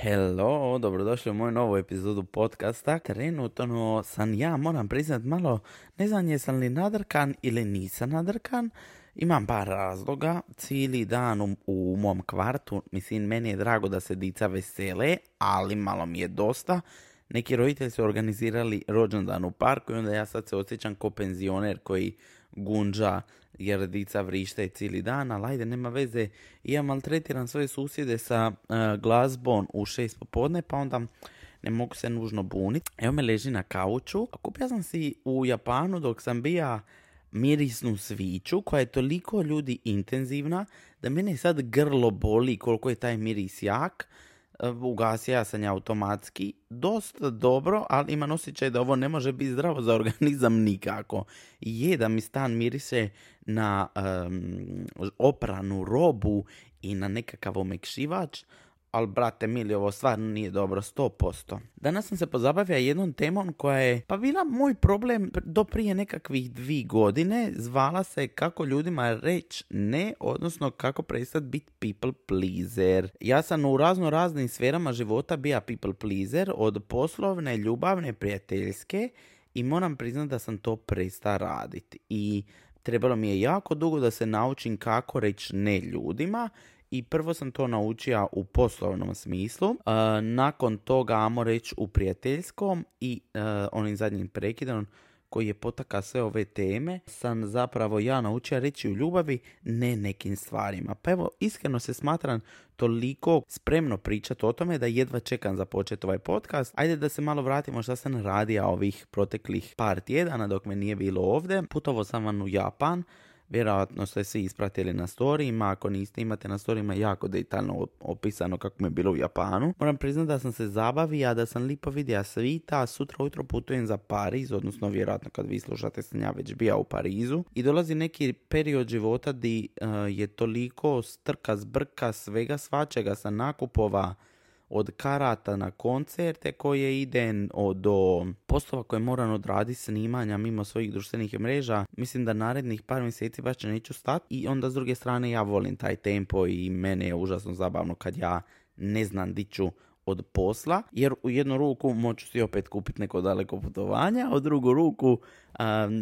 Hello, dobrodošli u moju novu epizodu podcasta. Trenutno sam ja, moram priznat, malo, ne znam jesam li nadrkan ili nisam nadrkan. Imam par razloga, cijeli dan u, u mom kvartu, mislim, meni je drago da se dica vesele, ali malo mi je dosta. Neki roditelji su organizirali rođendan u parku i onda ja sad se osjećam ko penzioner koji gunđa jer dica vrište cijeli dan, ali ajde, nema veze. I ja maltretiram svoje susjede sa uh, glazbom u šest popodne, pa onda ne mogu se nužno buniti. Evo me leži na kauču. Kupio sam si u Japanu dok sam bija mirisnu sviću koja je toliko ljudi intenzivna da mene sad grlo boli koliko je taj miris jak ugasija sam ja automatski. Dosta dobro, ali imam osjećaj da ovo ne može biti zdravo za organizam nikako. Je da mi stan mirise na opranu robu i na nekakav omekšivač, ali brate mili, ovo stvarno nije dobro, 100%. Danas sam se pozabavio jednom temom koja je pa bila moj problem do prije nekakvih dvi godine. Zvala se kako ljudima reći ne, odnosno kako prestati biti people pleaser. Ja sam u razno raznim sferama života bija people pleaser, od poslovne, ljubavne, prijateljske i moram priznati da sam to prestao raditi. I trebalo mi je jako dugo da se naučim kako reći ne ljudima i prvo sam to naučio u poslovnom smislu, uh, nakon toga, amo reći, u prijateljskom i uh, onim zadnjim prekidom koji je potaka sve ove teme, sam zapravo ja naučio reći u ljubavi ne nekim stvarima. Pa evo, iskreno se smatram toliko spremno pričati o tome da jedva čekam za početi ovaj podcast. Ajde da se malo vratimo šta sam radio ovih proteklih par tjedana dok me nije bilo ovdje. Putovo sam vam u Japan, Vjerojatno ste svi ispratili na storijima, ako niste imate na storijima jako detaljno opisano kako mi je bilo u Japanu. Moram priznati da sam se zabavio, da sam lipo vidio svita, sutra ujutro putujem za Pariz, odnosno vjerojatno kad vi slušate sam ja već bija u Parizu. I dolazi neki period života di uh, je toliko strka, zbrka, svega svačega sa nakupova, od karata na koncerte koje ide do poslova koje moram odraditi snimanja mimo svojih društvenih mreža. Mislim da narednih par mjeseci baš neću stati i onda s druge strane ja volim taj tempo i mene je užasno zabavno kad ja ne znam di ću od posla, jer u jednu ruku moću si opet kupiti neko daleko putovanje, a u drugu ruku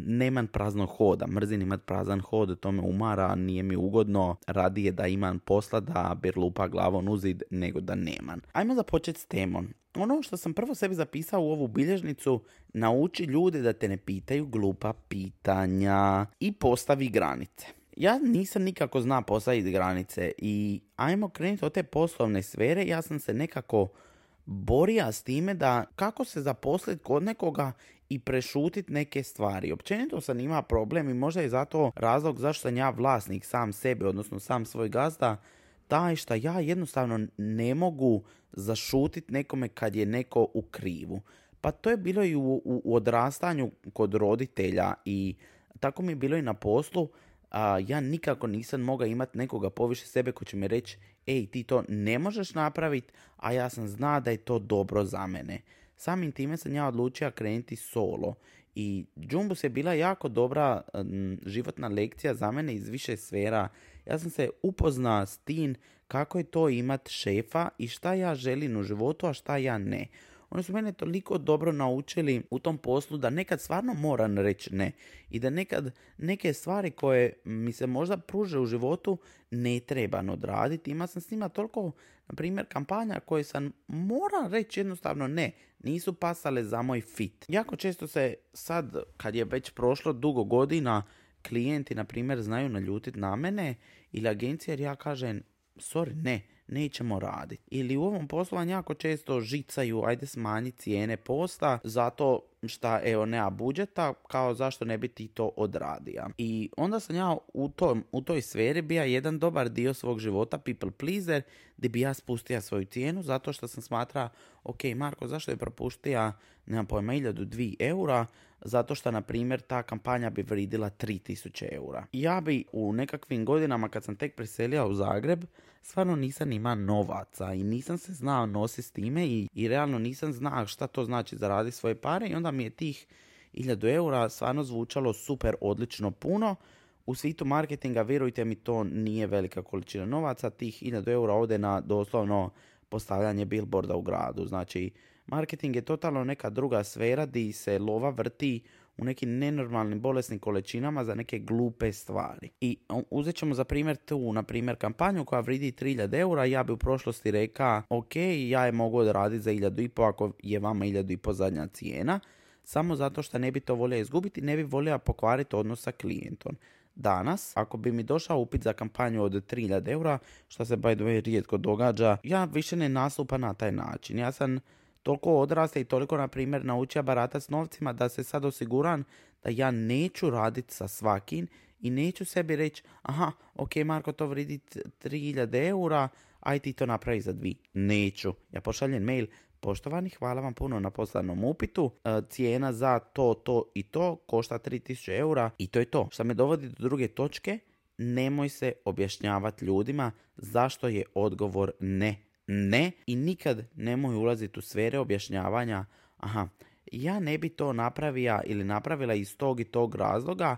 nemam praznog hoda. Mrzim imat prazan hod, to me umara, nije mi ugodno, radije da imam posla da berlupa glavom uzid nego da nemam. Ajmo započeti s temom. Ono što sam prvo sebi zapisao u ovu bilježnicu, nauči ljude da te ne pitaju glupa pitanja i postavi granice ja nisam nikako zna postaviti granice i ajmo krenuti od te poslovne sfere, ja sam se nekako borija s time da kako se zaposliti kod nekoga i prešutiti neke stvari. Općenito sam ima problem i možda je zato razlog zašto sam ja vlasnik sam sebe, odnosno sam svoj gazda, taj što ja jednostavno ne mogu zašutiti nekome kad je neko u krivu. Pa to je bilo i u, u odrastanju kod roditelja i tako mi je bilo i na poslu a, ja nikako nisam mogao imati nekoga poviše sebe ko će mi reći ej ti to ne možeš napraviti, a ja sam zna da je to dobro za mene. Samim time sam ja odlučio krenuti solo i Jumbus je bila jako dobra životna lekcija za mene iz više sfera. Ja sam se upoznao s tim kako je to imat šefa i šta ja želim u životu, a šta ja ne. Oni su mene toliko dobro naučili u tom poslu da nekad stvarno moram reći ne. I da nekad neke stvari koje mi se možda pruže u životu ne trebam odraditi. Ima sam s njima toliko, na primjer, kampanja koje sam moram reći jednostavno ne. Nisu pasale za moj fit. Jako često se sad, kad je već prošlo dugo godina, klijenti, na primjer, znaju naljutiti na mene ili agencija jer ja kažem, sorry, ne, nećemo raditi. Ili u ovom poslovanju jako često žicaju, ajde smanji cijene posta, zato šta evo nema budžeta, kao zašto ne bi ti to odradio. I onda sam ja u, tom, u toj sferi bija jedan dobar dio svog života, people pleaser, gdje bi ja spustio svoju cijenu zato što sam smatra, ok Marko, zašto je propustio, nemam pojma, 1002 eura, zato što, na primjer, ta kampanja bi vridila 3000 eura. Ja bi u nekakvim godinama kad sam tek preselio u Zagreb, stvarno nisam ima novaca i nisam se znao nositi s time i, i realno nisam znao šta to znači zaraditi svoje pare i onda mi je tih 1000 eura stvarno zvučalo super odlično puno. U svitu marketinga, vjerujte mi, to nije velika količina novaca. Tih 1000 eura ode na doslovno postavljanje billboarda u gradu. Znači, marketing je totalno neka druga sfera di se lova vrti u nekim nenormalnim bolesnim količinama za neke glupe stvari. I uzet ćemo za primjer tu, na primjer, kampanju koja vridi 3000 eura, ja bi u prošlosti rekao, ok, ja je mogu odraditi za 1500 ako je vama 1500 zadnja cijena, samo zato što ne bi to volio izgubiti, ne bi volio pokvariti odnos sa klijentom. Danas, ako bi mi došao upit za kampanju od 3000 eura, što se by the way rijetko događa, ja više ne nastupam na taj način. Ja sam toliko odrasta i toliko, na primjer, naučio barata s novcima da se sad osiguran da ja neću raditi sa svakim i neću sebi reći, aha, ok, Marko, to vridi 3000 eura, aj ti to napravi za dvi. Neću. Ja pošaljem mail, poštovani, hvala vam puno na poslanom upitu, e, cijena za to, to i to košta 3000 eura i to je to. Što me dovodi do druge točke, nemoj se objašnjavati ljudima zašto je odgovor ne ne i nikad nemoj ulaziti u sfere objašnjavanja aha, ja ne bi to napravila ili napravila iz tog i tog razloga,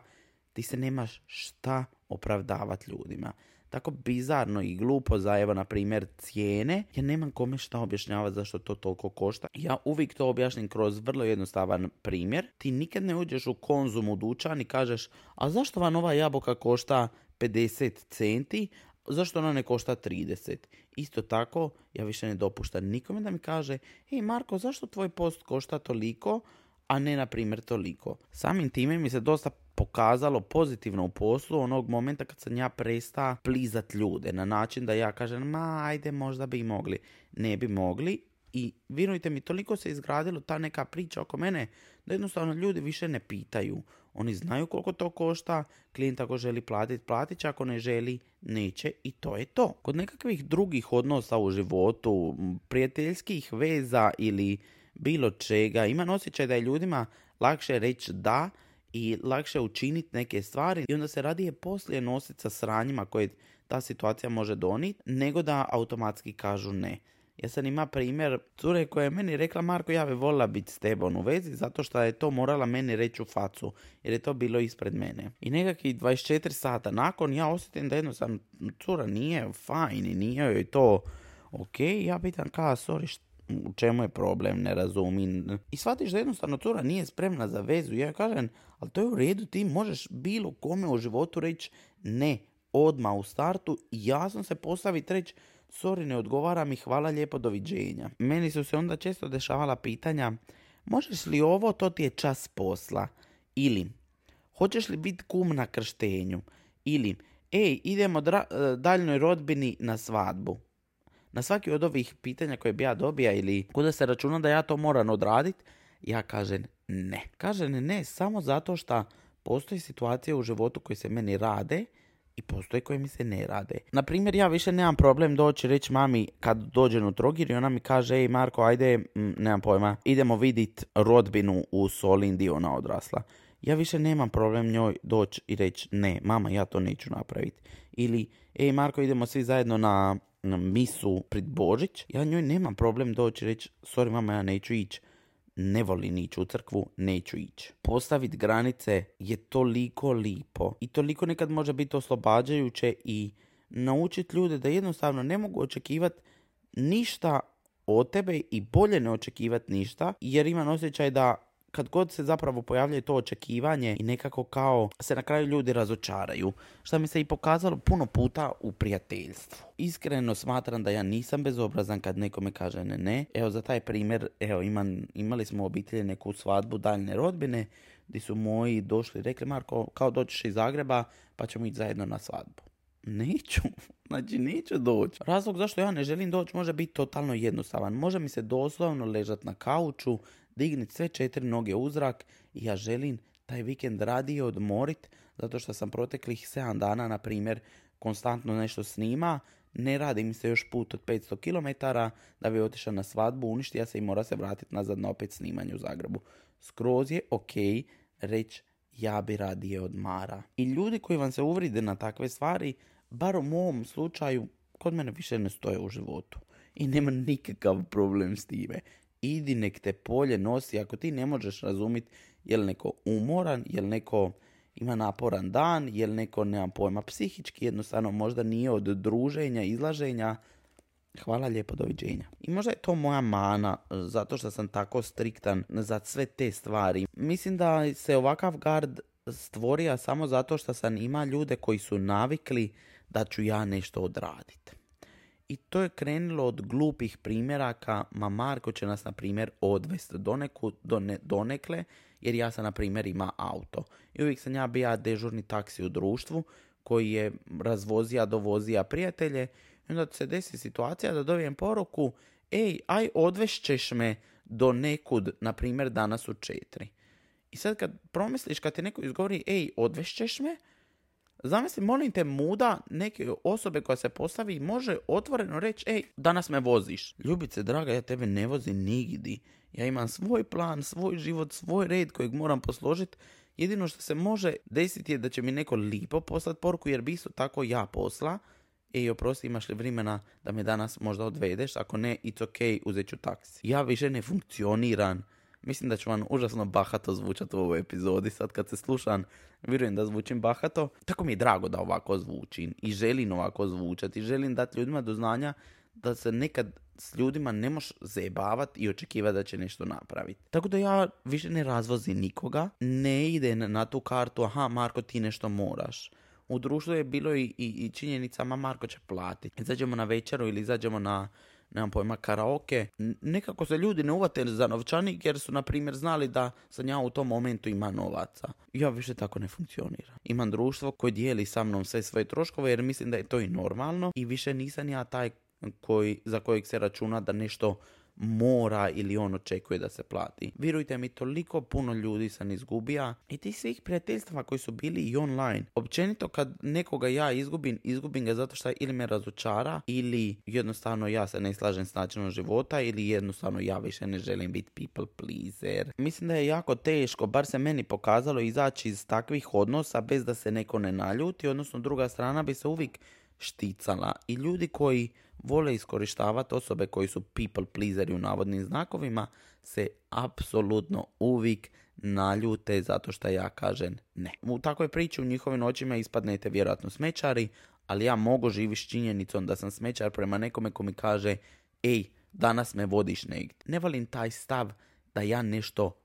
ti se nemaš šta opravdavati ljudima. Tako bizarno i glupo za, evo, na primjer, cijene, ja nemam kome šta objašnjavati zašto to toliko košta. Ja uvijek to objašnjam kroz vrlo jednostavan primjer. Ti nikad ne uđeš u konzum u dućan i kažeš, a zašto vam ova jabuka košta 50 centi, zašto ona ne košta 30? Isto tako, ja više ne dopuštam nikome da mi kaže, hej Marko, zašto tvoj post košta toliko, a ne na primjer toliko. Samim time mi se dosta pokazalo pozitivno u poslu onog momenta kad sam ja presta plizat ljude na način da ja kažem ma ajde možda bi mogli. Ne bi mogli i vjerujte mi toliko se izgradilo ta neka priča oko mene da jednostavno ljudi više ne pitaju. Oni znaju koliko to košta, klijent ako želi platiti, platit će, ako ne želi, neće i to je to. Kod nekakvih drugih odnosa u životu, prijateljskih veza ili bilo čega, imam osjećaj da je ljudima lakše reći da i lakše učiniti neke stvari i onda se radije poslije nositi sa sranjima koje ta situacija može doniti, nego da automatski kažu ne. Ja sam ima primjer cure koja je meni rekla Marko ja bi volila biti s tebom u vezi zato što je to morala meni reći u facu jer je to bilo ispred mene. I nekakvih 24 sata nakon ja osjetim da jednostavno cura nije fajn i nije joj to ok. Ja pitam kao sorry u čemu je problem, ne razumijem. I shvatiš da jednostavno cura nije spremna za vezu. Ja kažem, ali to je u redu, ti možeš bilo kome u životu reći ne, odmah u startu i jasno se postaviti reći sorry, ne odgovara mi, hvala lijepo, doviđenja. Meni su se onda često dešavala pitanja, možeš li ovo, to ti je čas posla? Ili, hoćeš li biti kum na krštenju? Ili, ej, idemo dra- daljnoj rodbini na svadbu. Na svaki od ovih pitanja koje bi ja dobija ili kuda se računa da ja to moram odraditi, ja kažem ne. Kažem ne samo zato što postoji situacija u životu koje se meni rade i postoje koje mi se ne rade. Na primjer, ja više nemam problem doći reći mami kad dođem u Trogir i ona mi kaže, ej Marko, ajde, nemam pojma, idemo vidit rodbinu u Solindi, ona odrasla. Ja više nemam problem njoj doći i reći, ne, mama, ja to neću napraviti. Ili, ej Marko, idemo svi zajedno na, na misu pred Božić. Ja njoj nemam problem doći i reći, sorry mama, ja neću ići ne volim ići u crkvu, neću ići. Postaviti granice je toliko lipo i toliko nekad može biti oslobađajuće i naučiti ljude da jednostavno ne mogu očekivati ništa od tebe i bolje ne očekivati ništa jer imam osjećaj da kad god se zapravo pojavljuje to očekivanje i nekako kao se na kraju ljudi razočaraju, što mi se i pokazalo puno puta u prijateljstvu. Iskreno smatram da ja nisam bezobrazan kad nekome kaže ne ne. Evo za taj primjer, evo imam, imali smo obitelji neku svadbu daljne rodbine gdje su moji došli i rekli Marko kao doćeš iz Zagreba pa ćemo ići zajedno na svadbu. Neću, znači neću doći. Razlog zašto ja ne želim doći može biti totalno jednostavan. Može mi se doslovno ležati na kauču, dignit sve četiri noge u zrak i ja želim taj vikend radije odmorit, zato što sam proteklih 7 dana, na primjer, konstantno nešto snima, ne radi mi se još put od 500 km da bi otišao na svadbu, uništio se i mora se vratiti nazad na opet snimanje u Zagrebu. Skroz je ok reći ja bi radije odmara. I ljudi koji vam se uvride na takve stvari, bar u mom slučaju, kod mene više ne stoje u životu. I nema nikakav problem s time. Idi nek te polje nosi, ako ti ne možeš razumjeti je li neko umoran, je li neko ima naporan dan, je li neko nema pojma psihički, jednostavno možda nije od druženja, izlaženja, Hvala lijepo, doviđenja. I možda je to moja mana, zato što sam tako striktan za sve te stvari. Mislim da se ovakav gard stvorio samo zato što sam ima ljude koji su navikli da ću ja nešto odraditi. I to je krenulo od glupih primjeraka, ma Marko će nas na primjer odvesti doneku, donekle, jer ja sam na primjer ima auto. I uvijek sam ja bio dežurni taksi u društvu koji je razvozija, dovozija prijatelje i onda se desi situacija da dobijem poruku ej, aj odvešćeš me do nekud, na primjer danas u četiri. I sad kad promisliš, kad ti neko izgovori ej, odvešćeš me, Zamisli, molim te, muda neke osobe koja se postavi može otvoreno reći, ej, danas me voziš. Ljubice, draga, ja tebe ne vozim nigdi. Ja imam svoj plan, svoj život, svoj red kojeg moram posložiti. Jedino što se može desiti je da će mi neko lipo poslati poruku, jer bi isto tako ja posla. Ej, oprosti, imaš li vremena da me danas možda odvedeš? Ako ne, it's ok, uzet ću taksi. Ja više ne funkcioniram Mislim da ću vam užasno bahato zvučati u ovoj epizodi. Sad kad se slušam, vjerujem da zvučim bahato. Tako mi je drago da ovako zvučim i želim ovako zvučati. Želim dati ljudima do znanja da se nekad s ljudima ne možeš zajebavati i očekivati da će nešto napraviti. Tako da ja više ne razvozim nikoga, ne ide na tu kartu, aha Marko ti nešto moraš. U društvu je bilo i, i, i činjenica, ma Marko će platiti. Izađemo na večeru ili izađemo na nemam pojma, karaoke, nekako se ljudi ne uvate za novčanik jer su, na primjer, znali da sam ja u tom momentu ima novaca. Ja više tako ne funkcioniram. Imam društvo koje dijeli sa mnom sve svoje troškove jer mislim da je to i normalno i više nisam ja taj koji, za kojeg se računa da nešto mora ili on očekuje da se plati. Vjerujte mi, toliko puno ljudi sam izgubija i tih svih prijateljstva koji su bili i online. Općenito kad nekoga ja izgubim, izgubim ga zato što ili me razočara ili jednostavno ja se ne slažem s načinom života ili jednostavno ja više ne želim biti people pleaser. Mislim da je jako teško, bar se meni pokazalo izaći iz takvih odnosa bez da se neko ne naljuti, odnosno druga strana bi se uvijek šticala i ljudi koji vole iskorištavati osobe koji su people pleaseri u navodnim znakovima se apsolutno uvijek naljute zato što ja kažem ne. U takvoj priči u njihovim očima ispadnete vjerojatno smećari, ali ja mogu živjeti s činjenicom da sam smećar prema nekome ko mi kaže ej, danas me vodiš negdje. Ne volim taj stav da ja nešto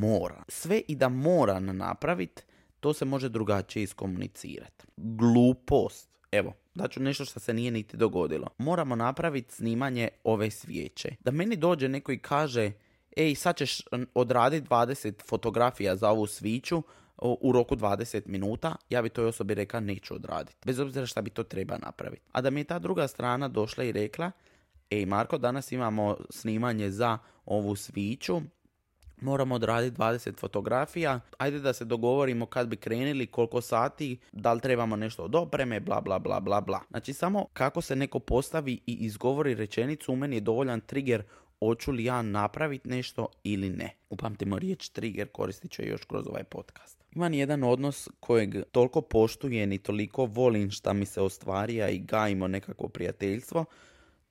moram. Sve i da moram napraviti, to se može drugačije iskomunicirati. Glupost Evo, daću nešto što se nije niti dogodilo. Moramo napraviti snimanje ove svijeće. Da meni dođe neko i kaže, ej, sad ćeš odraditi 20 fotografija za ovu sviću u roku 20 minuta, ja bi toj osobi rekla neću odraditi. Bez obzira šta bi to treba napraviti. A da mi je ta druga strana došla i rekla, ej Marko, danas imamo snimanje za ovu sviću, moramo odraditi 20 fotografija, ajde da se dogovorimo kad bi krenili, koliko sati, da li trebamo nešto od opreme, bla bla bla bla bla. Znači samo kako se neko postavi i izgovori rečenicu, u meni je dovoljan trigger hoću li ja napraviti nešto ili ne. Upamtimo riječ trigger, koristit ću još kroz ovaj podcast. Imam jedan odnos kojeg toliko poštujem i toliko volim šta mi se ostvarija i gajimo nekako prijateljstvo,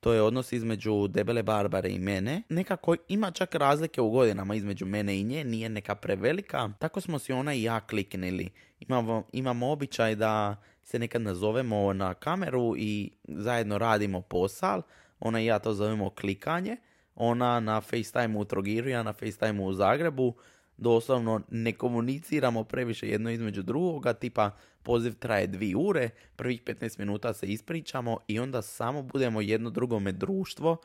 to je odnos između debele Barbare i mene. Nekako ima čak razlike u godinama između mene i nje, nije neka prevelika. Tako smo si ona i ja kliknili. Imamo, imamo običaj da se nekad nazovemo na kameru i zajedno radimo posal. Ona i ja to zovemo klikanje. Ona na FaceTime u Trogiru, ja na FaceTime u Zagrebu doslovno ne komuniciramo previše jedno između drugoga, tipa poziv traje dvije ure, prvih 15 minuta se ispričamo i onda samo budemo jedno drugome društvo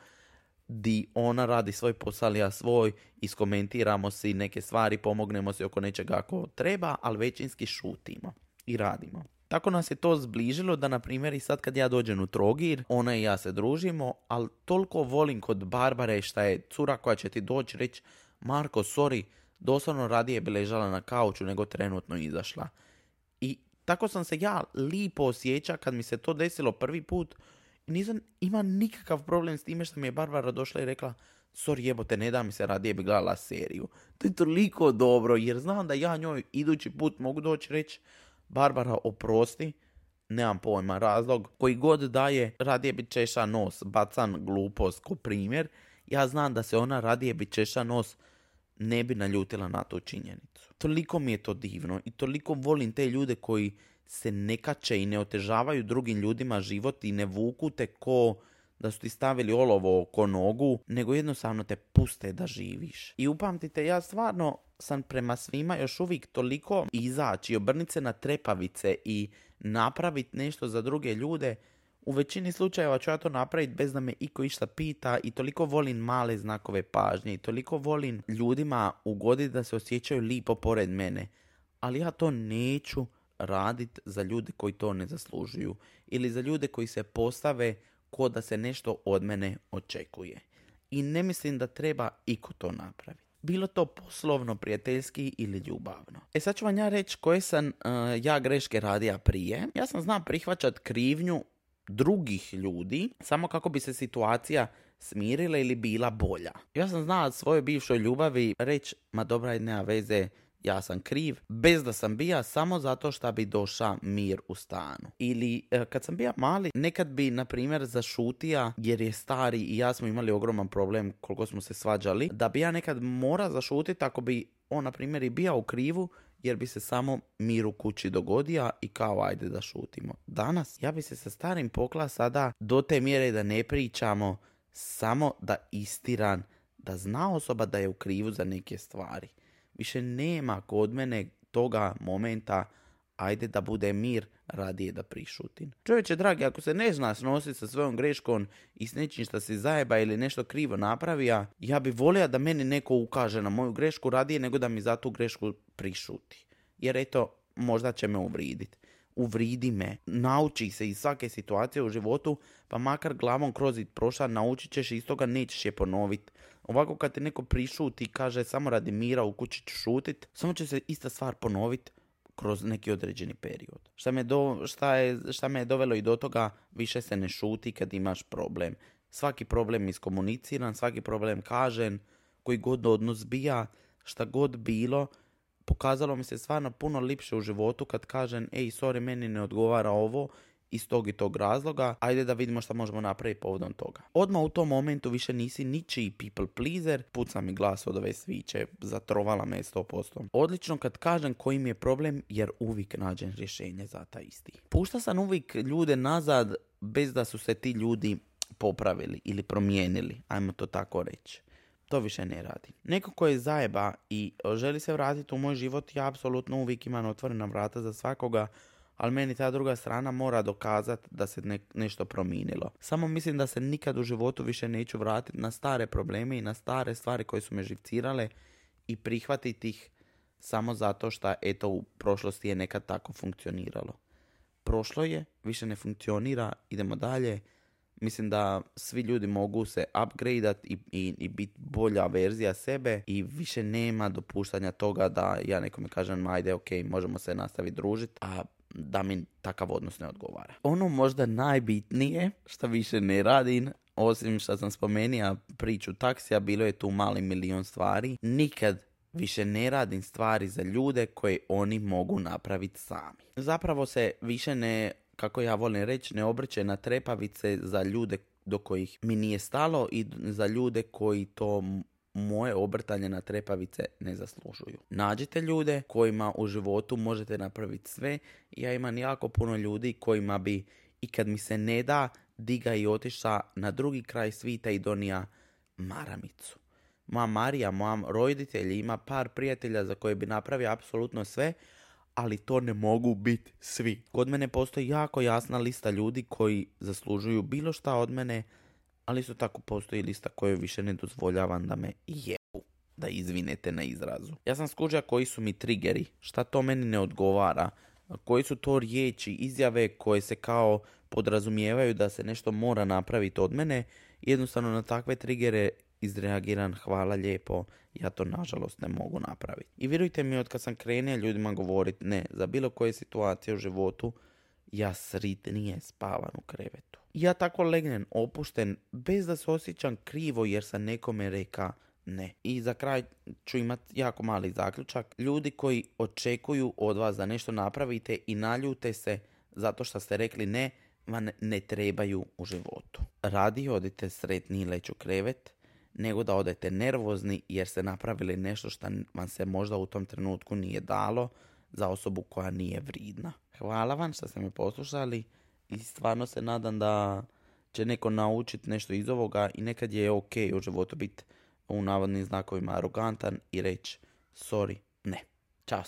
di ona radi svoj posao, ja svoj, iskomentiramo si neke stvari, pomognemo se oko nečega ako treba, ali većinski šutimo i radimo. Tako nas je to zbližilo da, na primjer, i sad kad ja dođem u Trogir, ona i ja se družimo, ali toliko volim kod Barbare šta je cura koja će ti doći reći Marko, sorry, doslovno radije bi ležala na kauču nego trenutno izašla. I tako sam se ja lipo osjeća kad mi se to desilo prvi put. Nisam ima nikakav problem s time što mi je Barbara došla i rekla sorry jebote, ne da mi se radije bi gledala seriju. To je toliko dobro, jer znam da ja njoj idući put mogu doći reći Barbara, oprosti, nemam pojma, razlog koji god daje, radije bi češa nos, bacan glupost ko primjer, ja znam da se ona radije bi češa nos ne bi naljutila na tu činjenicu. Toliko mi je to divno i toliko volim te ljude koji se ne kače i ne otežavaju drugim ljudima život i ne vuku te ko da su ti stavili olovo oko nogu, nego jednostavno te puste da živiš. I upamtite, ja stvarno sam prema svima još uvijek toliko izaći, obrniti se na trepavice i napraviti nešto za druge ljude, u većini slučajeva ću ja to napraviti bez da me iko išta pita i toliko volim male znakove pažnje i toliko volim ljudima ugoditi da se osjećaju lipo pored mene. Ali ja to neću raditi za ljude koji to ne zaslužuju ili za ljude koji se postave ko da se nešto od mene očekuje. I ne mislim da treba iko to napraviti. Bilo to poslovno, prijateljski ili ljubavno. E sad ću vam ja reći koje sam uh, ja greške radija prije. Ja sam znao prihvaćat krivnju drugih ljudi samo kako bi se situacija smirila ili bila bolja. Ja sam znao svojoj bivšoj ljubavi reći, ma dobra, nema veze, ja sam kriv, bez da sam bija samo zato što bi došao mir u stanu. Ili e, kad sam bija mali, nekad bi, na primjer, zašutija jer je stari i ja smo imali ogroman problem koliko smo se svađali, da bi ja nekad mora zašutiti ako bi on, na primjer, i bija u krivu, jer bi se samo mir u kući dogodio i kao ajde da šutimo. Danas ja bi se sa starim pokla sada do te mjere da ne pričamo, samo da istiran, da zna osoba da je u krivu za neke stvari. Više nema kod mene toga momenta ajde da bude mir, radije da prišutim. Čovječe dragi, ako se ne zna snositi sa svojom greškom i s nečim što se zajeba ili nešto krivo napravija, ja bi volio da meni neko ukaže na moju grešku radije nego da mi za tu grešku prišuti. Jer eto, možda će me uvriditi. Uvridi me, nauči se iz svake situacije u životu, pa makar glavom kroz it prošla, naučit ćeš i iz toga nećeš je ponoviti. Ovako kad te neko prišuti i kaže samo radi mira u kući ću šutit, samo će se ista stvar ponoviti kroz neki određeni period. Šta me, do, šta, je, šta me je dovelo i do toga, više se ne šuti kad imaš problem. Svaki problem iskomuniciran, svaki problem kažen, koji god odnos bija, šta god bilo, pokazalo mi se stvarno puno lipše u životu kad kažem, ej, sorry, meni ne odgovara ovo, iz tog i tog razloga, ajde da vidimo šta možemo napraviti povodom toga. Odmah u tom momentu više nisi ničiji people pleaser, puca mi glas od ove sviće, zatrovala me 100%. Odlično kad kažem koji mi je problem, jer uvijek nađem rješenje za taj isti. Pušta sam uvijek ljude nazad bez da su se ti ljudi popravili ili promijenili, ajmo to tako reći. To više ne radi. Neko ko je zajeba i želi se vratiti u moj život, ja apsolutno uvijek imam otvorena vrata za svakoga ali meni ta druga strana mora dokazati da se nešto promijenilo. Samo mislim da se nikad u životu više neću vratiti na stare probleme i na stare stvari koje su me živcirale i prihvatiti ih samo zato što eto u prošlosti je nekad tako funkcioniralo. Prošlo je, više ne funkcionira, idemo dalje. Mislim da svi ljudi mogu se upgradeat i, i, i biti bolja verzija sebe i više nema dopuštanja toga da ja nekome kažem ajde ok, možemo se nastaviti družiti, a da mi takav odnos ne odgovara. Ono možda najbitnije što više ne radim, osim što sam spomenuo priču taksija, bilo je tu mali milion stvari. Nikad više ne radim stvari za ljude koje oni mogu napraviti sami. Zapravo se više ne, kako ja volim reći, ne obrće na trepavice za ljude do kojih mi nije stalo i za ljude koji to moje obrtanje na trepavice ne zaslužuju. Nađite ljude kojima u životu možete napraviti sve. Ja imam jako puno ljudi kojima bi i kad mi se ne da diga i otiša na drugi kraj svita i donija maramicu. Moja Marija, moja roditelji, ima par prijatelja za koje bi napravio apsolutno sve, ali to ne mogu biti svi. Kod mene postoji jako jasna lista ljudi koji zaslužuju bilo šta od mene, ali isto tako postoji lista koju više ne dozvoljavam da me jebu, da izvinete na izrazu. Ja sam skuđa koji su mi triggeri, šta to meni ne odgovara, koji su to riječi, izjave koje se kao podrazumijevaju da se nešto mora napraviti od mene, jednostavno na takve triggere izreagiran hvala lijepo, ja to nažalost ne mogu napraviti. I vjerujte mi, od kad sam krenio ljudima govoriti ne, za bilo koje situacije u životu, ja sritnije spavam u krevetu. Ja tako legnem opušten, bez da se osjećam krivo jer sam nekome reka ne. I za kraj ću imati jako mali zaključak. Ljudi koji očekuju od vas da nešto napravite i naljute se zato što ste rekli ne, vam ne trebaju u životu. Radi odite sretni i u krevet, nego da odete nervozni jer ste napravili nešto što vam se možda u tom trenutku nije dalo za osobu koja nije vridna. Hvala vam što ste me poslušali i stvarno se nadam da će neko naučiti nešto iz ovoga i nekad je ok u životu biti u navodnim znakovima arogantan i reći sorry, ne. Ćao